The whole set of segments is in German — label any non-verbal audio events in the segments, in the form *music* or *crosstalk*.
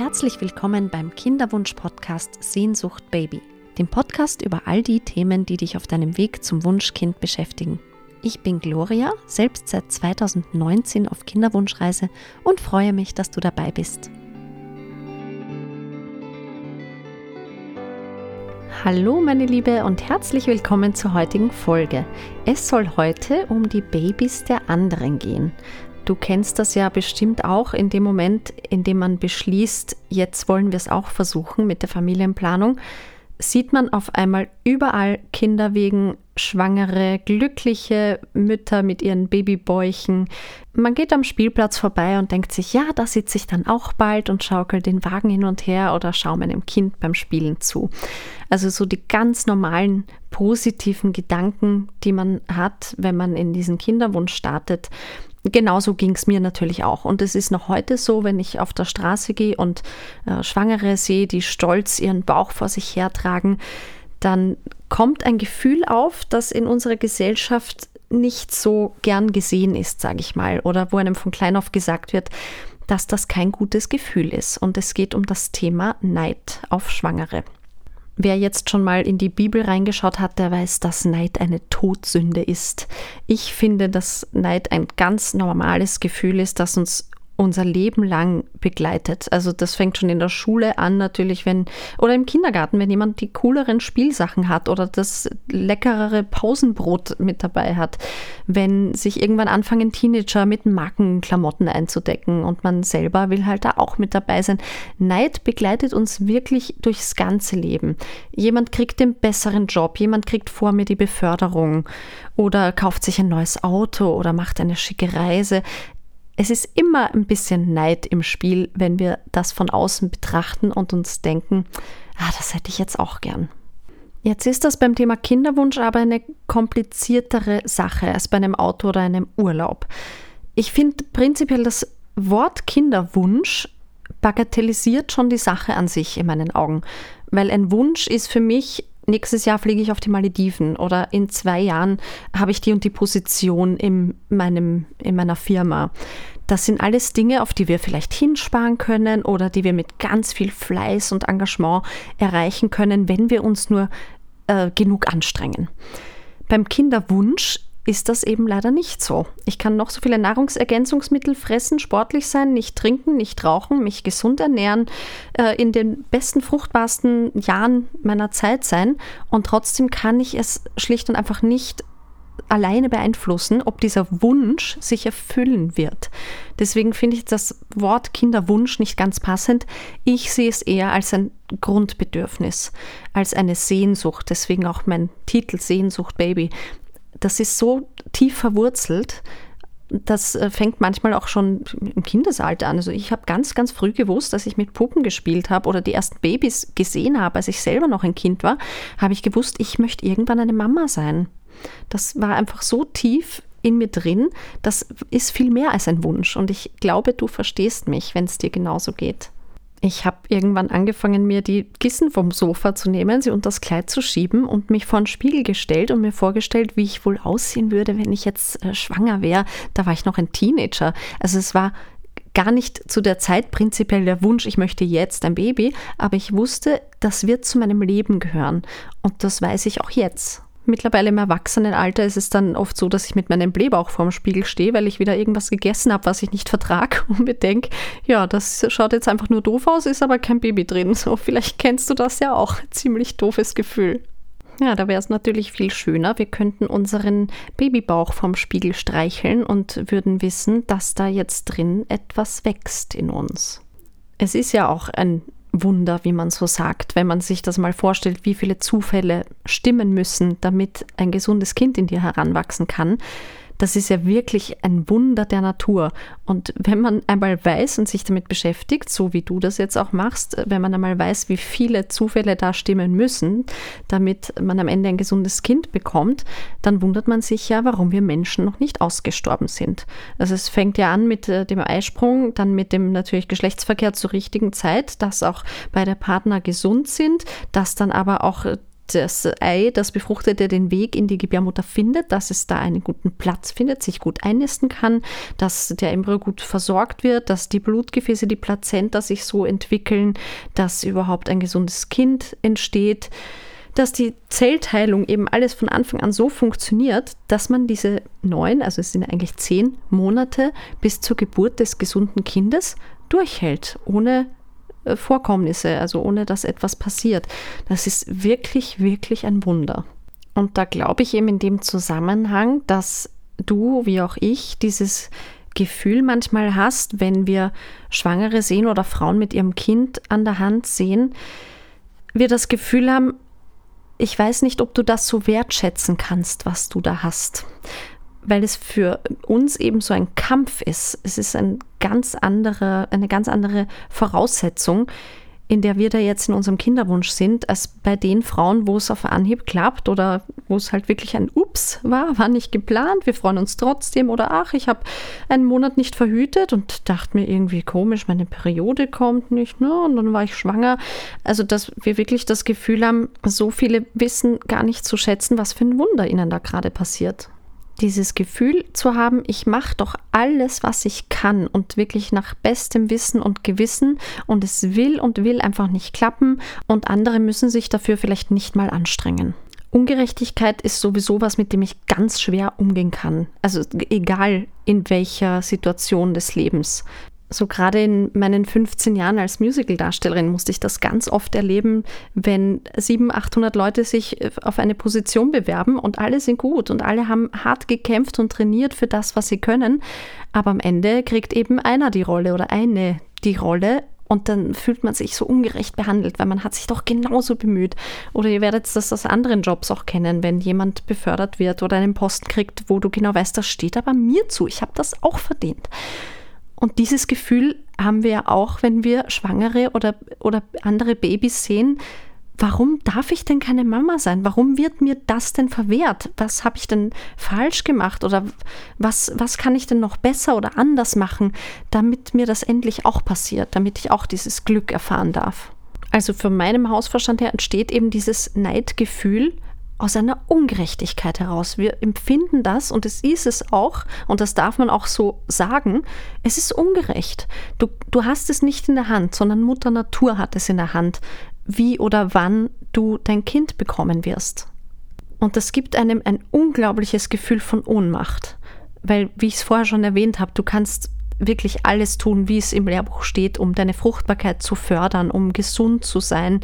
Herzlich willkommen beim Kinderwunsch-Podcast Sehnsucht Baby, dem Podcast über all die Themen, die dich auf deinem Weg zum Wunschkind beschäftigen. Ich bin Gloria, selbst seit 2019 auf Kinderwunschreise und freue mich, dass du dabei bist. Hallo meine Liebe und herzlich willkommen zur heutigen Folge. Es soll heute um die Babys der anderen gehen. Du kennst das ja bestimmt auch in dem Moment, in dem man beschließt, jetzt wollen wir es auch versuchen mit der Familienplanung, sieht man auf einmal überall Kinder wegen schwangere, glückliche Mütter mit ihren Babybäuchen. Man geht am Spielplatz vorbei und denkt sich, ja, da sitze ich dann auch bald und schaukel den Wagen hin und her oder schaue meinem Kind beim Spielen zu. Also so die ganz normalen positiven Gedanken, die man hat, wenn man in diesen Kinderwunsch startet, genauso ging es mir natürlich auch. Und es ist noch heute so, wenn ich auf der Straße gehe und äh, Schwangere sehe, die stolz ihren Bauch vor sich hertragen, dann kommt ein Gefühl auf, das in unserer Gesellschaft nicht so gern gesehen ist, sage ich mal, oder wo einem von klein auf gesagt wird, dass das kein gutes Gefühl ist. Und es geht um das Thema Neid auf Schwangere. Wer jetzt schon mal in die Bibel reingeschaut hat, der weiß, dass Neid eine Todsünde ist. Ich finde, dass Neid ein ganz normales Gefühl ist, das uns unser Leben lang begleitet. Also das fängt schon in der Schule an natürlich, wenn oder im Kindergarten, wenn jemand die cooleren Spielsachen hat oder das leckerere Pausenbrot mit dabei hat, wenn sich irgendwann anfangen Teenager mit Markenklamotten einzudecken und man selber will halt da auch mit dabei sein. Neid begleitet uns wirklich durchs ganze Leben. Jemand kriegt den besseren Job, jemand kriegt vor mir die Beförderung oder kauft sich ein neues Auto oder macht eine schicke Reise. Es ist immer ein bisschen Neid im Spiel, wenn wir das von außen betrachten und uns denken, ah, das hätte ich jetzt auch gern. Jetzt ist das beim Thema Kinderwunsch aber eine kompliziertere Sache als bei einem Auto oder einem Urlaub. Ich finde prinzipiell das Wort Kinderwunsch bagatellisiert schon die Sache an sich in meinen Augen, weil ein Wunsch ist für mich nächstes Jahr fliege ich auf die Malediven oder in zwei Jahren habe ich die und die Position in, meinem, in meiner Firma. Das sind alles Dinge, auf die wir vielleicht hinsparen können oder die wir mit ganz viel Fleiß und Engagement erreichen können, wenn wir uns nur äh, genug anstrengen. Beim Kinderwunsch ist das eben leider nicht so. Ich kann noch so viele Nahrungsergänzungsmittel fressen, sportlich sein, nicht trinken, nicht rauchen, mich gesund ernähren, äh, in den besten, fruchtbarsten Jahren meiner Zeit sein und trotzdem kann ich es schlicht und einfach nicht alleine beeinflussen, ob dieser Wunsch sich erfüllen wird. Deswegen finde ich das Wort Kinderwunsch nicht ganz passend. Ich sehe es eher als ein Grundbedürfnis, als eine Sehnsucht. Deswegen auch mein Titel Sehnsucht Baby das ist so tief verwurzelt, das äh, fängt manchmal auch schon im Kindesalter an. Also ich habe ganz, ganz früh gewusst, dass ich mit Puppen gespielt habe oder die ersten Babys gesehen habe, als ich selber noch ein Kind war, habe ich gewusst, ich möchte irgendwann eine Mama sein. Das war einfach so tief in mir drin, das ist viel mehr als ein Wunsch. Und ich glaube, du verstehst mich, wenn es dir genauso geht. Ich habe irgendwann angefangen, mir die Kissen vom Sofa zu nehmen, sie unter das Kleid zu schieben und mich vor einen Spiegel gestellt und mir vorgestellt, wie ich wohl aussehen würde, wenn ich jetzt äh, schwanger wäre. Da war ich noch ein Teenager. Also es war gar nicht zu der Zeit prinzipiell der Wunsch, ich möchte jetzt ein Baby, aber ich wusste, das wird zu meinem Leben gehören. Und das weiß ich auch jetzt. Mittlerweile im Erwachsenenalter ist es dann oft so, dass ich mit meinem Blähbauch vorm Spiegel stehe, weil ich wieder irgendwas gegessen habe, was ich nicht vertrage *laughs* und mir denke, ja, das schaut jetzt einfach nur doof aus, ist aber kein Baby drin. So, vielleicht kennst du das ja auch. *laughs* Ziemlich doofes Gefühl. Ja, da wäre es natürlich viel schöner. Wir könnten unseren Babybauch vom Spiegel streicheln und würden wissen, dass da jetzt drin etwas wächst in uns. Es ist ja auch ein Wunder, wie man so sagt, wenn man sich das mal vorstellt, wie viele Zufälle stimmen müssen, damit ein gesundes Kind in dir heranwachsen kann das ist ja wirklich ein Wunder der Natur. Und wenn man einmal weiß und sich damit beschäftigt, so wie du das jetzt auch machst, wenn man einmal weiß, wie viele Zufälle da stimmen müssen, damit man am Ende ein gesundes Kind bekommt, dann wundert man sich ja, warum wir Menschen noch nicht ausgestorben sind. Also es fängt ja an mit äh, dem Eisprung, dann mit dem natürlich Geschlechtsverkehr zur richtigen Zeit, dass auch beide Partner gesund sind, dass dann aber auch äh, das Ei, das Befruchtete, den Weg in die Gebärmutter findet, dass es da einen guten Platz findet, sich gut einnisten kann, dass der Embryo gut versorgt wird, dass die Blutgefäße, die Plazenta sich so entwickeln, dass überhaupt ein gesundes Kind entsteht, dass die Zellteilung eben alles von Anfang an so funktioniert, dass man diese neun, also es sind eigentlich zehn Monate bis zur Geburt des gesunden Kindes durchhält, ohne Vorkommnisse, also ohne dass etwas passiert. Das ist wirklich, wirklich ein Wunder. Und da glaube ich eben in dem Zusammenhang, dass du wie auch ich dieses Gefühl manchmal hast, wenn wir Schwangere sehen oder Frauen mit ihrem Kind an der Hand sehen, wir das Gefühl haben, ich weiß nicht, ob du das so wertschätzen kannst, was du da hast weil es für uns eben so ein Kampf ist. Es ist ein ganz andere, eine ganz andere Voraussetzung, in der wir da jetzt in unserem Kinderwunsch sind, als bei den Frauen, wo es auf Anhieb klappt oder wo es halt wirklich ein Ups war, war nicht geplant, wir freuen uns trotzdem oder ach, ich habe einen Monat nicht verhütet und dachte mir irgendwie komisch, meine Periode kommt nicht, ne? Und dann war ich schwanger. Also, dass wir wirklich das Gefühl haben, so viele wissen gar nicht zu schätzen, was für ein Wunder ihnen da gerade passiert dieses Gefühl zu haben, ich mache doch alles, was ich kann und wirklich nach bestem Wissen und Gewissen und es will und will einfach nicht klappen und andere müssen sich dafür vielleicht nicht mal anstrengen. Ungerechtigkeit ist sowieso was, mit dem ich ganz schwer umgehen kann. Also egal in welcher Situation des Lebens so gerade in meinen 15 Jahren als Musical-Darstellerin musste ich das ganz oft erleben, wenn 700, 800 Leute sich äh, auf eine Position bewerben und alle sind gut und alle haben hart gekämpft und trainiert für das, was sie können. Aber am Ende kriegt eben einer die Rolle oder eine die Rolle und dann fühlt man sich so ungerecht behandelt, weil man hat sich doch genauso bemüht. Oder ihr werdet das aus anderen Jobs auch kennen, wenn jemand befördert wird oder einen Posten kriegt, wo du genau weißt, das steht aber mir zu. Ich habe das auch verdient. Und dieses Gefühl haben wir ja auch, wenn wir Schwangere oder, oder andere Babys sehen. Warum darf ich denn keine Mama sein? Warum wird mir das denn verwehrt? Was habe ich denn falsch gemacht? Oder was, was kann ich denn noch besser oder anders machen, damit mir das endlich auch passiert, damit ich auch dieses Glück erfahren darf? Also von meinem Hausverstand her entsteht eben dieses Neidgefühl, aus einer Ungerechtigkeit heraus. Wir empfinden das und es ist es auch, und das darf man auch so sagen, es ist ungerecht. Du, du hast es nicht in der Hand, sondern Mutter Natur hat es in der Hand, wie oder wann du dein Kind bekommen wirst. Und das gibt einem ein unglaubliches Gefühl von Ohnmacht, weil, wie ich es vorher schon erwähnt habe, du kannst wirklich alles tun, wie es im Lehrbuch steht, um deine Fruchtbarkeit zu fördern, um gesund zu sein,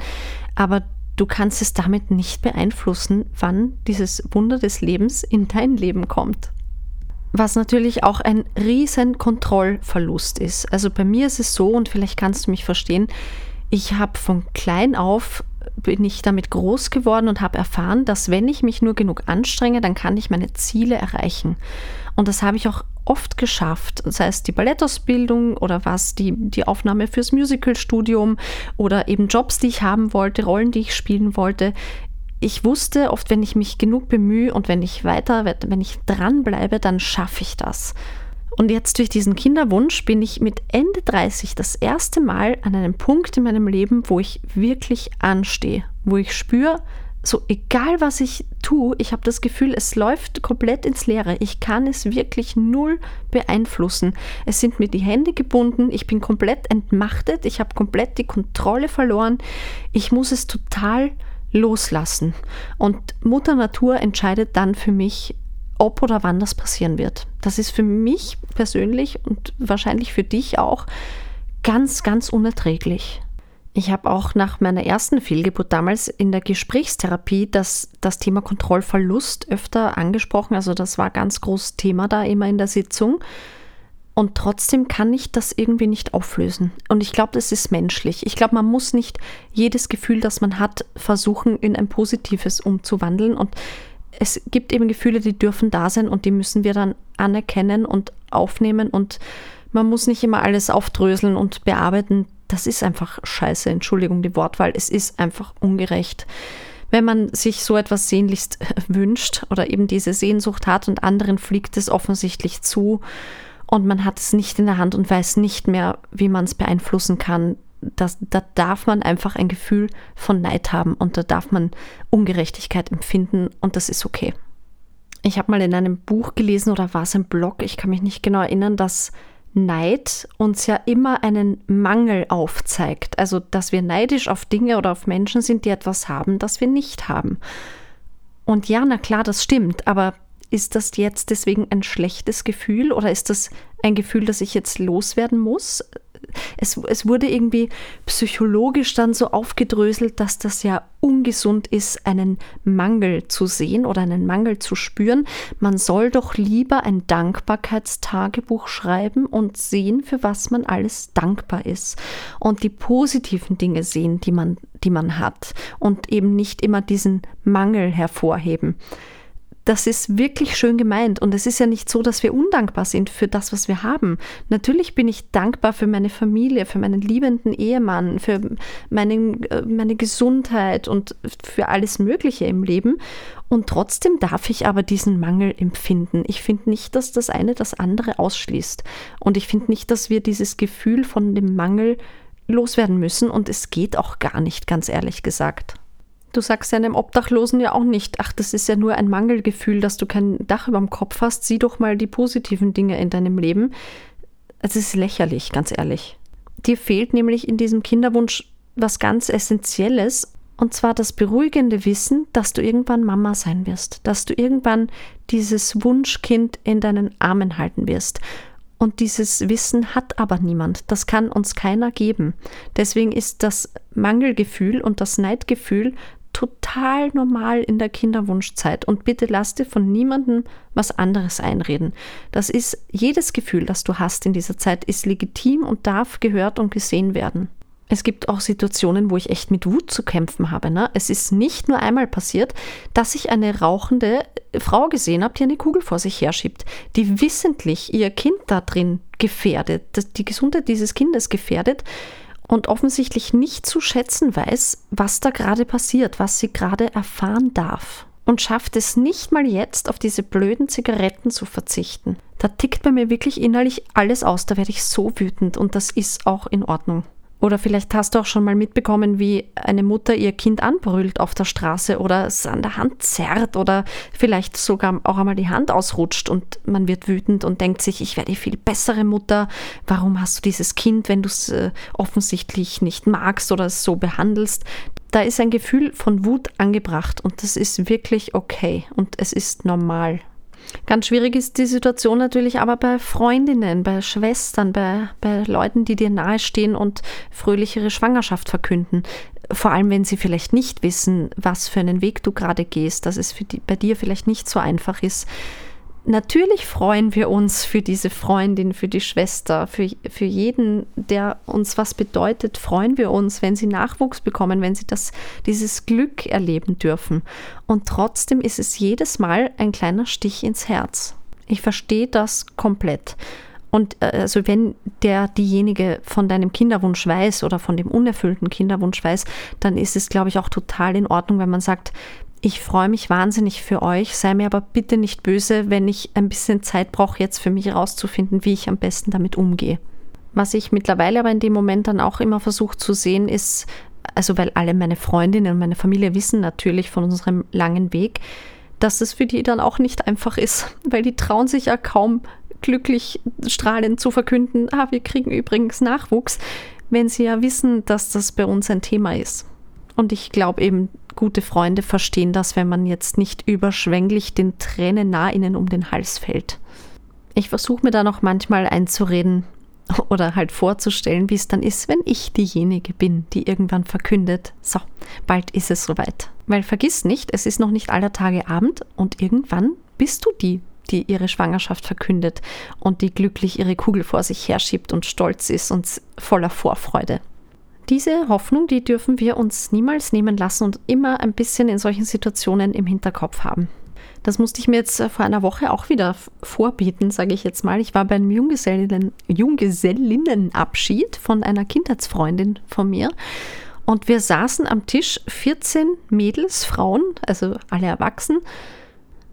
aber Du kannst es damit nicht beeinflussen, wann dieses Wunder des Lebens in dein Leben kommt. Was natürlich auch ein riesen Kontrollverlust ist. Also bei mir ist es so, und vielleicht kannst du mich verstehen, ich habe von klein auf bin ich damit groß geworden und habe erfahren, dass wenn ich mich nur genug anstrenge, dann kann ich meine Ziele erreichen. Und das habe ich auch oft geschafft, sei es die Ballettausbildung oder was, die, die Aufnahme fürs Musicalstudium oder eben Jobs, die ich haben wollte, Rollen, die ich spielen wollte. Ich wusste oft, wenn ich mich genug bemühe und wenn ich weiter, wenn ich dranbleibe, dann schaffe ich das. Und jetzt durch diesen Kinderwunsch bin ich mit Ende 30 das erste Mal an einem Punkt in meinem Leben, wo ich wirklich anstehe, wo ich spüre, so egal was ich tue, ich habe das Gefühl, es läuft komplett ins Leere. Ich kann es wirklich null beeinflussen. Es sind mir die Hände gebunden, ich bin komplett entmachtet, ich habe komplett die Kontrolle verloren. Ich muss es total loslassen. Und Mutter Natur entscheidet dann für mich, ob oder wann das passieren wird. Das ist für mich persönlich und wahrscheinlich für dich auch ganz, ganz unerträglich. Ich habe auch nach meiner ersten Fehlgeburt damals in der Gesprächstherapie das, das Thema Kontrollverlust öfter angesprochen. Also das war ganz großes Thema da immer in der Sitzung. Und trotzdem kann ich das irgendwie nicht auflösen. Und ich glaube, das ist menschlich. Ich glaube, man muss nicht jedes Gefühl, das man hat, versuchen, in ein positives umzuwandeln. Und es gibt eben Gefühle, die dürfen da sein und die müssen wir dann anerkennen und aufnehmen. Und man muss nicht immer alles aufdröseln und bearbeiten das ist einfach scheiße, Entschuldigung die Wortwahl, es ist einfach ungerecht. Wenn man sich so etwas sehnlichst *laughs* wünscht oder eben diese Sehnsucht hat und anderen fliegt es offensichtlich zu und man hat es nicht in der Hand und weiß nicht mehr, wie man es beeinflussen kann, das, da darf man einfach ein Gefühl von Neid haben und da darf man Ungerechtigkeit empfinden und das ist okay. Ich habe mal in einem Buch gelesen oder war es ein Blog, ich kann mich nicht genau erinnern, dass Neid uns ja immer einen Mangel aufzeigt. Also, dass wir neidisch auf Dinge oder auf Menschen sind, die etwas haben, das wir nicht haben. Und ja, na klar, das stimmt, aber ist das jetzt deswegen ein schlechtes Gefühl oder ist das ein Gefühl, das ich jetzt loswerden muss? Es, es wurde irgendwie psychologisch dann so aufgedröselt, dass das ja ungesund ist, einen Mangel zu sehen oder einen Mangel zu spüren. Man soll doch lieber ein Dankbarkeitstagebuch schreiben und sehen, für was man alles dankbar ist. Und die positiven Dinge sehen, die man, die man hat. Und eben nicht immer diesen Mangel hervorheben das ist wirklich schön gemeint. Und es ist ja nicht so, dass wir undankbar sind für das, was wir haben. Natürlich bin ich dankbar für meine Familie, für meinen liebenden Ehemann, für meine, äh, meine Gesundheit und für alles Mögliche im Leben. Und trotzdem darf ich aber diesen Mangel empfinden. Ich finde nicht, dass das eine das andere ausschließt. Und ich finde nicht, dass wir dieses Gefühl von dem Mangel loswerden müssen. Und es geht auch gar nicht, ganz ehrlich gesagt. Du sagst einem Obdachlosen ja auch nicht, ach, das ist ja nur ein Mangelgefühl, dass du kein Dach über dem Kopf hast. Sieh doch mal die positiven Dinge in deinem Leben. Es ist lächerlich, ganz ehrlich. Dir fehlt nämlich in diesem Kinderwunsch was ganz Essentielles, und zwar das beruhigende Wissen, dass du irgendwann Mama sein wirst, dass du irgendwann dieses Wunschkind in deinen Armen halten wirst. Und dieses Wissen hat aber niemand. Das kann uns keiner geben. Deswegen ist das Mangelgefühl und das Neidgefühl total normal in der Kinderwunschzeit und bitte lass dir von niemandem was anderes einreden. Das ist jedes Gefühl, das du hast in dieser Zeit, ist legitim und darf gehört und gesehen werden. Es gibt auch Situationen, wo ich echt mit Wut zu kämpfen habe. Ne? Es ist nicht nur einmal passiert, dass ich eine rauchende Frau gesehen habe, die eine Kugel vor sich herschiebt, die wissentlich ihr Kind da drin gefährdet, die Gesundheit dieses Kindes gefährdet, und offensichtlich nicht zu schätzen weiß, was da gerade passiert, was sie gerade erfahren darf. Und schafft es nicht mal jetzt, auf diese blöden Zigaretten zu verzichten. Da tickt bei mir wirklich innerlich alles aus, da werde ich so wütend und das ist auch in Ordnung. Oder vielleicht hast du auch schon mal mitbekommen, wie eine Mutter ihr Kind anbrüllt auf der Straße oder es an der Hand zerrt oder vielleicht sogar auch einmal die Hand ausrutscht und man wird wütend und denkt sich, ich werde viel bessere Mutter. Warum hast du dieses Kind, wenn du es äh, offensichtlich nicht magst oder es so behandelst? Da ist ein Gefühl von Wut angebracht und das ist wirklich okay und es ist normal. Ganz schwierig ist die Situation natürlich aber bei Freundinnen, bei Schwestern, bei, bei Leuten, die dir nahestehen und fröhlich ihre Schwangerschaft verkünden. Vor allem, wenn sie vielleicht nicht wissen, was für einen Weg du gerade gehst, dass es die, bei dir vielleicht nicht so einfach ist. Natürlich freuen wir uns für diese Freundin, für die Schwester, für, für jeden, der uns was bedeutet, freuen wir uns, wenn sie Nachwuchs bekommen, wenn sie das, dieses Glück erleben dürfen. Und trotzdem ist es jedes Mal ein kleiner Stich ins Herz. Ich verstehe das komplett. Und äh, also wenn der diejenige von deinem Kinderwunsch weiß oder von dem unerfüllten Kinderwunsch weiß, dann ist es, glaube ich, auch total in Ordnung, wenn man sagt, ich freue mich wahnsinnig für euch, sei mir aber bitte nicht böse, wenn ich ein bisschen Zeit brauche, jetzt für mich herauszufinden, wie ich am besten damit umgehe. Was ich mittlerweile aber in dem Moment dann auch immer versuche zu sehen, ist, also weil alle meine Freundinnen und meine Familie wissen natürlich von unserem langen Weg, dass es für die dann auch nicht einfach ist, *laughs* weil die trauen sich ja kaum glücklich strahlend zu verkünden, ah, wir kriegen übrigens Nachwuchs, wenn sie ja wissen, dass das bei uns ein Thema ist. Und ich glaube eben, gute Freunde verstehen das, wenn man jetzt nicht überschwänglich den Tränen nah ihnen um den Hals fällt. Ich versuche mir da noch manchmal einzureden *laughs* oder halt vorzustellen, wie es dann ist, wenn ich diejenige bin, die irgendwann verkündet, so, bald ist es soweit. Weil vergiss nicht, es ist noch nicht aller Tage Abend und irgendwann bist du die, die ihre Schwangerschaft verkündet und die glücklich ihre Kugel vor sich herschiebt und stolz ist und voller Vorfreude. Diese Hoffnung, die dürfen wir uns niemals nehmen lassen und immer ein bisschen in solchen Situationen im Hinterkopf haben. Das musste ich mir jetzt äh, vor einer Woche auch wieder vorbieten, sage ich jetzt mal. Ich war beim Junggesellinnen, Junggesellinnenabschied von einer Kindheitsfreundin von mir. Und wir saßen am Tisch 14 Mädels, Frauen, also alle erwachsen.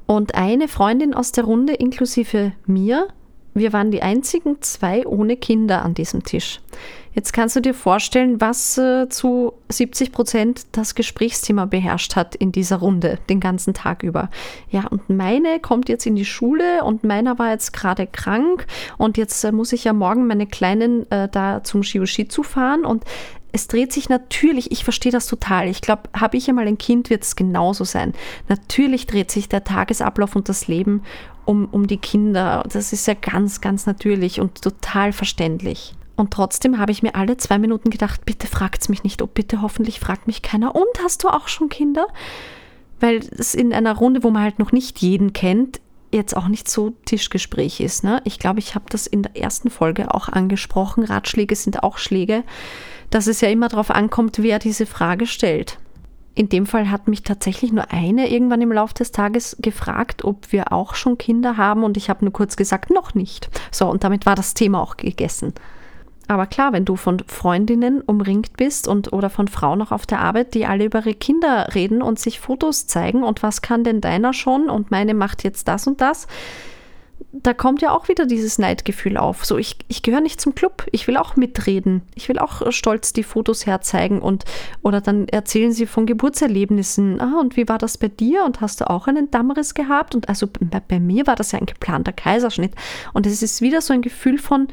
Und eine Freundin aus der Runde, inklusive mir, Wir waren die einzigen zwei ohne Kinder an diesem Tisch. Jetzt kannst du dir vorstellen, was äh, zu 70 Prozent das Gesprächsthema beherrscht hat in dieser Runde, den ganzen Tag über. Ja, und meine kommt jetzt in die Schule und meiner war jetzt gerade krank und jetzt äh, muss ich ja morgen meine Kleinen äh, da zum Shioshizu fahren und es dreht sich natürlich, ich verstehe das total. Ich glaube, habe ich einmal ein Kind, wird es genauso sein. Natürlich dreht sich der Tagesablauf und das Leben um, um die Kinder. Das ist ja ganz, ganz natürlich und total verständlich. Und trotzdem habe ich mir alle zwei Minuten gedacht, bitte fragt es mich nicht, ob bitte hoffentlich fragt mich keiner. Und hast du auch schon Kinder? Weil es in einer Runde, wo man halt noch nicht jeden kennt, jetzt auch nicht so Tischgespräch ist. Ne? Ich glaube, ich habe das in der ersten Folge auch angesprochen. Ratschläge sind auch Schläge dass es ja immer darauf ankommt, wer diese Frage stellt. In dem Fall hat mich tatsächlich nur eine irgendwann im Laufe des Tages gefragt, ob wir auch schon Kinder haben und ich habe nur kurz gesagt, noch nicht. So, und damit war das Thema auch gegessen. Aber klar, wenn du von Freundinnen umringt bist und oder von Frauen auch auf der Arbeit, die alle über ihre Kinder reden und sich Fotos zeigen und was kann denn deiner schon und meine macht jetzt das und das, da kommt ja auch wieder dieses Neidgefühl auf. So, ich, ich gehöre nicht zum Club, ich will auch mitreden. Ich will auch stolz die Fotos herzeigen und oder dann erzählen sie von Geburtserlebnissen. Ah, und wie war das bei dir? Und hast du auch einen Dammriss gehabt? Und also bei, bei mir war das ja ein geplanter Kaiserschnitt. Und es ist wieder so ein Gefühl von,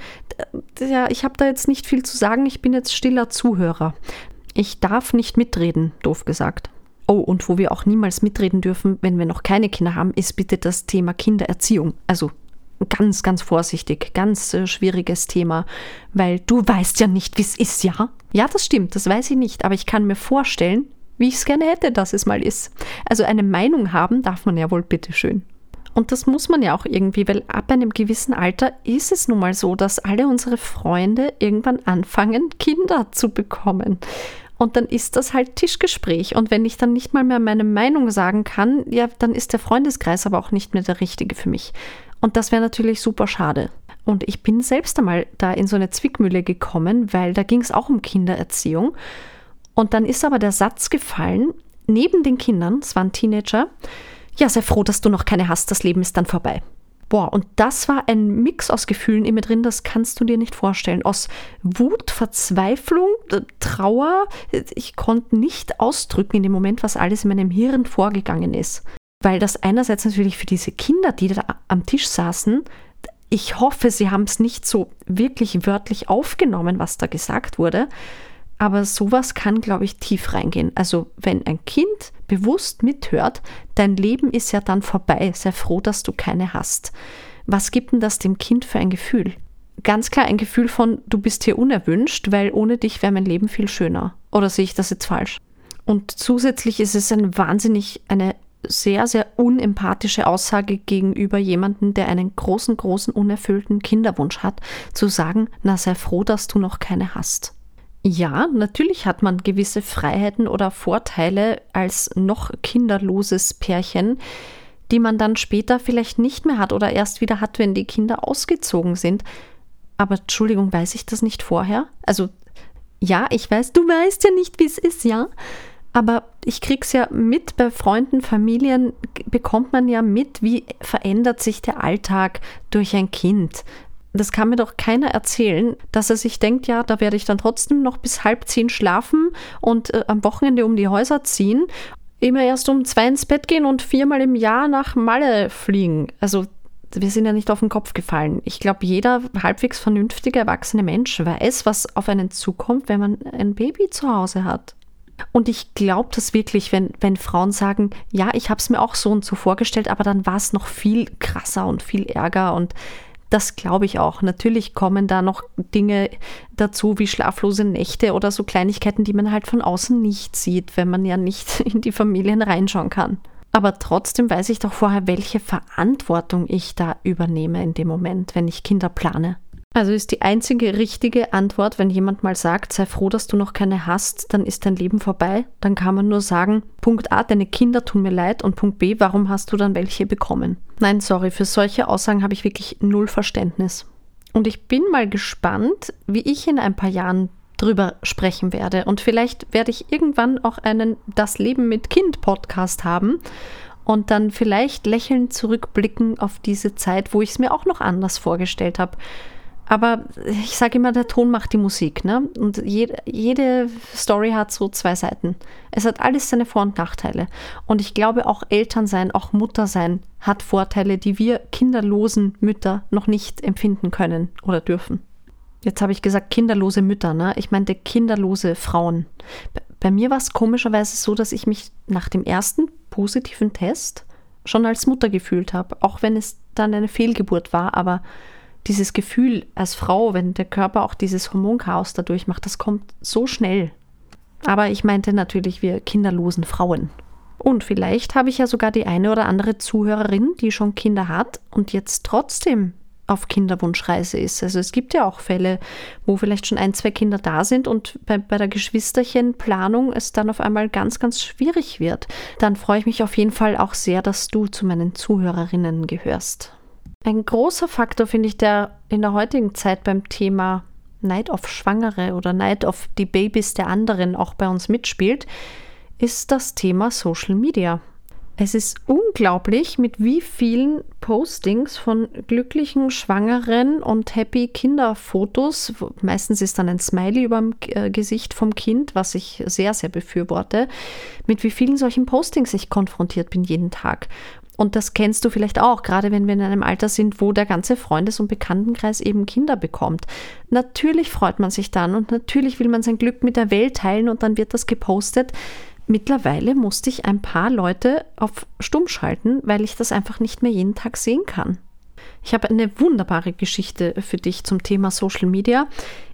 ja, ich habe da jetzt nicht viel zu sagen, ich bin jetzt stiller Zuhörer. Ich darf nicht mitreden, doof gesagt. Oh, und wo wir auch niemals mitreden dürfen, wenn wir noch keine Kinder haben, ist bitte das Thema Kindererziehung. Also ganz, ganz vorsichtig, ganz äh, schwieriges Thema, weil du weißt ja nicht, wie es ist, ja? Ja, das stimmt, das weiß ich nicht, aber ich kann mir vorstellen, wie ich es gerne hätte, dass es mal ist. Also eine Meinung haben darf man ja wohl bitteschön. Und das muss man ja auch irgendwie, weil ab einem gewissen Alter ist es nun mal so, dass alle unsere Freunde irgendwann anfangen, Kinder zu bekommen. Und dann ist das halt Tischgespräch. Und wenn ich dann nicht mal mehr meine Meinung sagen kann, ja, dann ist der Freundeskreis aber auch nicht mehr der richtige für mich. Und das wäre natürlich super schade. Und ich bin selbst einmal da in so eine Zwickmühle gekommen, weil da ging es auch um Kindererziehung. Und dann ist aber der Satz gefallen, neben den Kindern, es waren Teenager, ja, sei froh, dass du noch keine hast, das Leben ist dann vorbei. Boah, und das war ein Mix aus Gefühlen in mir drin, das kannst du dir nicht vorstellen. Aus Wut, Verzweiflung, Trauer. Ich konnte nicht ausdrücken in dem Moment, was alles in meinem Hirn vorgegangen ist. Weil das einerseits natürlich für diese Kinder, die da am Tisch saßen, ich hoffe, sie haben es nicht so wirklich wörtlich aufgenommen, was da gesagt wurde. Aber sowas kann, glaube ich, tief reingehen. Also wenn ein Kind bewusst mithört, dein Leben ist ja dann vorbei, sei froh, dass du keine hast. Was gibt denn das dem Kind für ein Gefühl? Ganz klar ein Gefühl von, du bist hier unerwünscht, weil ohne dich wäre mein Leben viel schöner. Oder sehe ich das jetzt falsch? Und zusätzlich ist es ein wahnsinnig, eine sehr, sehr unempathische Aussage gegenüber jemandem, der einen großen, großen, unerfüllten Kinderwunsch hat, zu sagen, na sei froh, dass du noch keine hast. Ja, natürlich hat man gewisse Freiheiten oder Vorteile als noch kinderloses Pärchen, die man dann später vielleicht nicht mehr hat oder erst wieder hat, wenn die Kinder ausgezogen sind. Aber Entschuldigung, weiß ich das nicht vorher? Also ja, ich weiß, du weißt ja nicht, wie es ist, ja. Aber ich krieg's ja mit bei Freunden, Familien, bekommt man ja mit, wie verändert sich der Alltag durch ein Kind das kann mir doch keiner erzählen, dass er sich denkt, ja, da werde ich dann trotzdem noch bis halb zehn schlafen und äh, am Wochenende um die Häuser ziehen, immer erst um zwei ins Bett gehen und viermal im Jahr nach Malle fliegen. Also wir sind ja nicht auf den Kopf gefallen. Ich glaube, jeder halbwegs vernünftige erwachsene Mensch weiß, was auf einen zukommt, wenn man ein Baby zu Hause hat. Und ich glaube das wirklich, wenn, wenn Frauen sagen, ja, ich habe es mir auch so und so vorgestellt, aber dann war es noch viel krasser und viel ärger und das glaube ich auch. Natürlich kommen da noch Dinge dazu wie schlaflose Nächte oder so Kleinigkeiten, die man halt von außen nicht sieht, wenn man ja nicht *laughs* in die Familien reinschauen kann. Aber trotzdem weiß ich doch vorher, welche Verantwortung ich da übernehme in dem Moment, wenn ich Kinder plane. Also ist die einzige richtige Antwort, wenn jemand mal sagt, sei froh, dass du noch keine hast, dann ist dein Leben vorbei, dann kann man nur sagen, Punkt A, deine Kinder tun mir leid und Punkt B, warum hast du dann welche bekommen? Nein, sorry, für solche Aussagen habe ich wirklich null Verständnis. Und ich bin mal gespannt, wie ich in ein paar Jahren drüber sprechen werde. Und vielleicht werde ich irgendwann auch einen Das Leben mit Kind Podcast haben und dann vielleicht lächelnd zurückblicken auf diese Zeit, wo ich es mir auch noch anders vorgestellt habe. Aber ich sage immer, der Ton macht die Musik. Ne? Und jede, jede Story hat so zwei Seiten. Es hat alles seine Vor- und Nachteile. Und ich glaube, auch Elternsein, auch Muttersein hat Vorteile, die wir kinderlosen Mütter noch nicht empfinden können oder dürfen. Jetzt habe ich gesagt, kinderlose Mütter. Ne? Ich meinte kinderlose Frauen. Bei mir war es komischerweise so, dass ich mich nach dem ersten positiven Test schon als Mutter gefühlt habe. Auch wenn es dann eine Fehlgeburt war. Aber dieses Gefühl als Frau, wenn der Körper auch dieses Hormonchaos dadurch macht, das kommt so schnell. Aber ich meinte natürlich wir kinderlosen Frauen. Und vielleicht habe ich ja sogar die eine oder andere Zuhörerin, die schon Kinder hat und jetzt trotzdem auf Kinderwunschreise ist. Also es gibt ja auch Fälle, wo vielleicht schon ein, zwei Kinder da sind und bei, bei der Geschwisterchenplanung es dann auf einmal ganz, ganz schwierig wird. Dann freue ich mich auf jeden Fall auch sehr, dass du zu meinen Zuhörerinnen gehörst. Ein großer Faktor finde ich, der in der heutigen Zeit beim Thema Neid auf Schwangere oder Neid auf die Babys der anderen auch bei uns mitspielt, ist das Thema Social Media. Es ist unglaublich, mit wie vielen Postings von glücklichen Schwangeren und happy Kinderfotos, meistens ist dann ein Smiley über dem äh, Gesicht vom Kind, was ich sehr, sehr befürworte, mit wie vielen solchen Postings ich konfrontiert bin jeden Tag. Und das kennst du vielleicht auch, gerade wenn wir in einem Alter sind, wo der ganze Freundes- und Bekanntenkreis eben Kinder bekommt. Natürlich freut man sich dann und natürlich will man sein Glück mit der Welt teilen und dann wird das gepostet. Mittlerweile musste ich ein paar Leute auf Stumm schalten, weil ich das einfach nicht mehr jeden Tag sehen kann. Ich habe eine wunderbare Geschichte für dich zum Thema Social Media.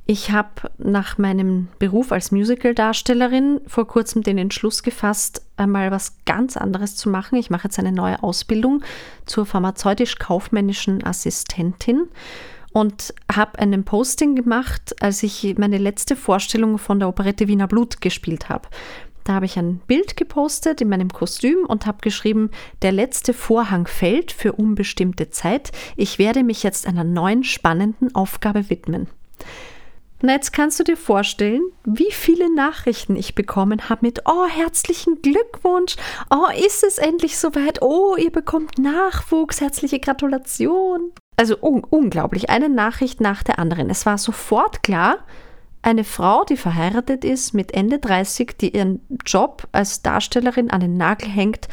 Ich habe nach meinem Beruf als Musical-Darstellerin vor kurzem den Entschluss gefasst, einmal was ganz anderes zu machen. Ich mache jetzt eine neue Ausbildung zur pharmazeutisch-kaufmännischen Assistentin und habe einen Posting gemacht, als ich meine letzte Vorstellung von der Operette Wiener Blut gespielt habe. Da habe ich ein Bild gepostet in meinem Kostüm und habe geschrieben, der letzte Vorhang fällt für unbestimmte Zeit. Ich werde mich jetzt einer neuen spannenden Aufgabe widmen. Na, jetzt kannst du dir vorstellen, wie viele Nachrichten ich bekommen habe mit Oh, herzlichen Glückwunsch. Oh, ist es endlich soweit? Oh, ihr bekommt Nachwuchs. Herzliche Gratulation. Also un unglaublich, eine Nachricht nach der anderen. Es war sofort klar, eine Frau, die verheiratet ist mit Ende 30, die ihren Job als Darstellerin an den Nagel hängt,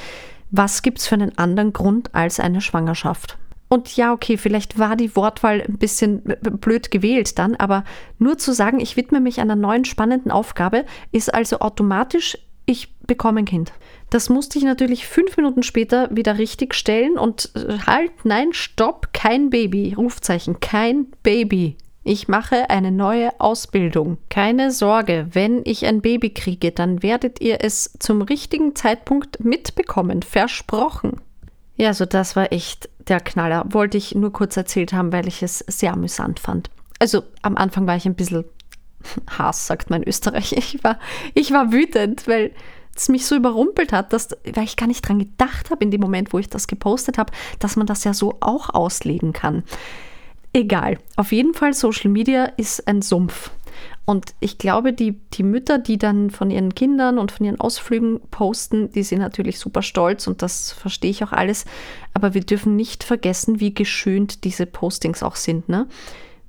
was gibt es für einen anderen Grund als eine Schwangerschaft? Und ja, okay, vielleicht war die Wortwahl ein bisschen blöd gewählt dann, aber nur zu sagen, ich widme mich einer neuen spannenden Aufgabe, ist also automatisch, ich bekomme ein Kind. Das musste ich natürlich fünf Minuten später wieder richtig stellen und äh, halt, nein, stopp, kein Baby. Rufzeichen, kein Baby. Ich mache eine neue Ausbildung. Keine Sorge, wenn ich ein Baby kriege, dann werdet ihr es zum richtigen Zeitpunkt mitbekommen. Versprochen. Ja, also das war echt der Knaller. Wollte ich nur kurz erzählt haben, weil ich es sehr amüsant fand. Also am Anfang war ich ein bisschen *laughs* Hass, sagt man in Österreich. *laughs* Ich war, ich war wütend, weil es mich so überrumpelt hat, dass, weil ich gar nicht dran gedacht habe in dem Moment, wo ich das gepostet habe, dass man das ja so auch auslegen kann. Egal. Auf jeden Fall, Social Media ist ein Sumpf. Und ich glaube, die, die Mütter, die dann von ihren Kindern und von ihren Ausflügen posten, die sind natürlich super stolz und das verstehe ich auch alles. Aber wir dürfen nicht vergessen, wie geschönt diese Postings auch sind. Ne?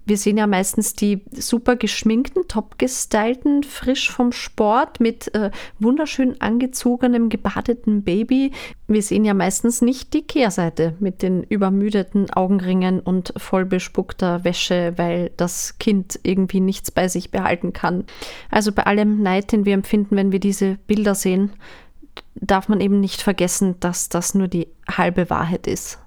Wir sehen ja meistens die super geschminkten, top gestylten, frisch vom Sport mit äh, wunderschön angezogenem, gebadeten Baby. Wir sehen ja meistens nicht die Kehrseite mit den übermüdeten Augenringen und vollbespuckter Wäsche, weil das Kind irgendwie nichts bei sich behalten kann. Also bei allem Neid, den wir empfinden, wenn wir diese Bilder sehen, darf man eben nicht vergessen, dass das nur die halbe Wahrheit ist.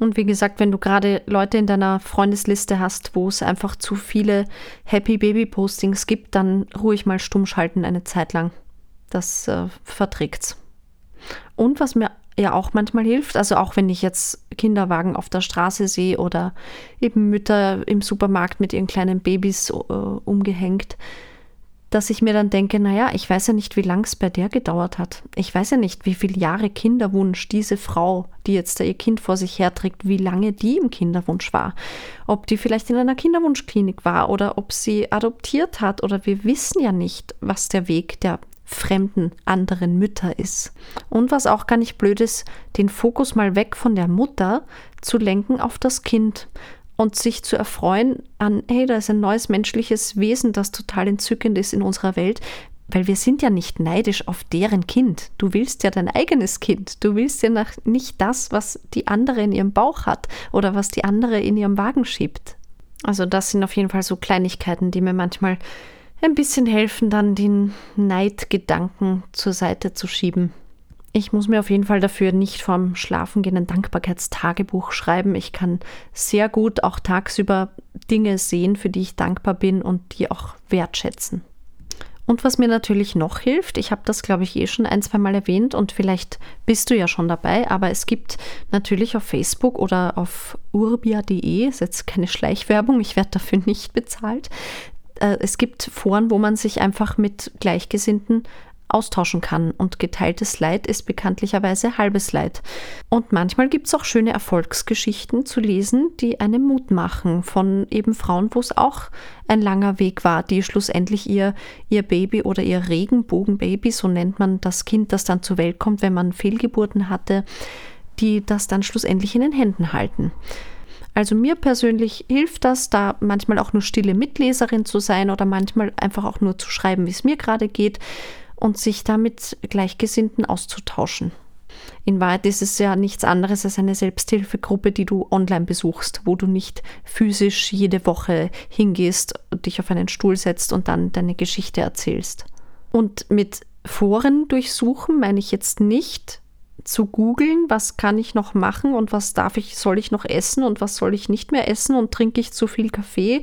Und wie gesagt, wenn du gerade Leute in deiner Freundesliste hast, wo es einfach zu viele Happy Baby Postings gibt, dann ruhig mal stumm schalten eine Zeit lang. Das äh, verträgt's. Und was mir ja auch manchmal hilft, also auch wenn ich jetzt Kinderwagen auf der Straße sehe oder eben Mütter im Supermarkt mit ihren kleinen Babys äh, umgehängt, dass ich mir dann denke, naja, ich weiß ja nicht, wie lang es bei der gedauert hat. Ich weiß ja nicht, wie viele Jahre Kinderwunsch diese Frau, die jetzt da ihr Kind vor sich herträgt, wie lange die im Kinderwunsch war. Ob die vielleicht in einer Kinderwunschklinik war oder ob sie adoptiert hat oder wir wissen ja nicht, was der Weg der fremden, anderen Mütter ist. Und was auch gar nicht blöd ist, den Fokus mal weg von der Mutter zu lenken auf das Kind und sich zu erfreuen an, hey, da ist ein neues menschliches Wesen, das total entzückend ist in unserer Welt. Weil wir sind ja nicht neidisch auf deren Kind. Du willst ja dein eigenes Kind. Du willst ja nicht das, was die andere in ihrem Bauch hat oder was die andere in ihrem Wagen schiebt. Also das sind auf jeden Fall so Kleinigkeiten, die mir manchmal ein bisschen helfen, dann den Neidgedanken zur Seite zu schieben. Ich muss mir auf jeden Fall dafür nicht vorm Schlafengehen ein Dankbarkeitstagebuch schreiben. Ich kann sehr gut auch tagsüber Dinge sehen, für die ich dankbar bin und die auch wertschätzen. Und was mir natürlich noch hilft, ich habe das, glaube ich, eh schon ein, zwei Mal erwähnt und vielleicht bist du ja schon dabei, aber es gibt natürlich auf Facebook oder auf urbia.de, ist jetzt keine Schleichwerbung, ich werde dafür nicht bezahlt, äh, es gibt Foren, wo man sich einfach mit Gleichgesinnten austauschen kann. Und geteiltes Leid ist bekanntlicherweise halbes Leid. Und manchmal gibt es auch schöne Erfolgsgeschichten zu lesen, die einen Mut machen von eben Frauen, wo es auch ein langer Weg war, die schlussendlich ihr, ihr Baby oder ihr Regenbogenbaby, so nennt man das Kind, das dann zur Welt kommt, wenn man Fehlgeburten hatte, die das dann schlussendlich in den Händen halten. Also mir persönlich hilft das, da manchmal auch nur stille Mitleserin zu sein oder manchmal einfach auch nur zu schreiben, wie es mir gerade geht und sich da mit Gleichgesinnten auszutauschen. In Wahrheit ist es ja nichts anderes als eine Selbsthilfegruppe, die du online besuchst, wo du nicht physisch jede Woche hingehst, dich auf einen Stuhl setzt und dann deine Geschichte erzählst. Und mit Foren durchsuchen meine ich jetzt nicht zu googeln, was kann ich noch machen und was darf ich, soll ich noch essen und was soll ich nicht mehr essen und trinke ich zu viel Kaffee.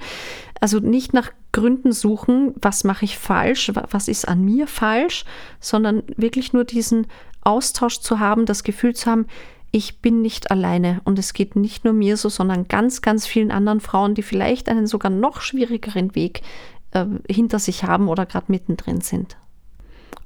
Also nicht nach Gründen suchen, was mache ich falsch, was ist an mir falsch, sondern wirklich nur diesen Austausch zu haben, das Gefühl zu haben, ich bin nicht alleine und es geht nicht nur mir so, sondern ganz, ganz vielen anderen Frauen, die vielleicht einen sogar noch schwierigeren Weg äh, hinter sich haben oder gerade mittendrin sind.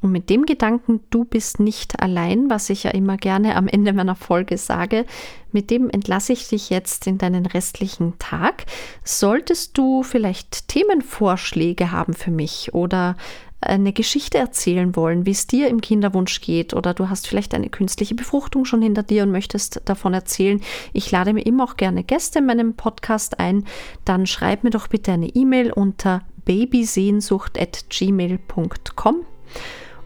Und mit dem Gedanken, du bist nicht allein, was ich ja immer gerne am Ende meiner Folge sage, mit dem entlasse ich dich jetzt in deinen restlichen Tag. Solltest du vielleicht Themenvorschläge haben für mich oder eine Geschichte erzählen wollen, wie es dir im Kinderwunsch geht oder du hast vielleicht eine künstliche Befruchtung schon hinter dir und möchtest davon erzählen. Ich lade mir immer auch gerne Gäste in meinem Podcast ein. Dann schreib mir doch bitte eine E-Mail unter babysehnsucht@gmail.com.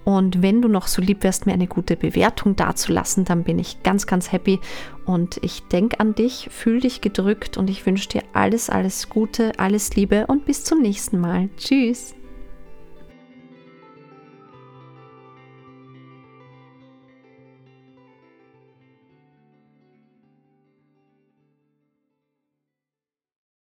Und wenn du noch so lieb wärst, mir eine gute Bewertung dazulassen, dann bin ich ganz, ganz happy. Und ich denke an dich, fühl dich gedrückt und ich wünsche dir alles, alles Gute, alles Liebe und bis zum nächsten Mal. Tschüss.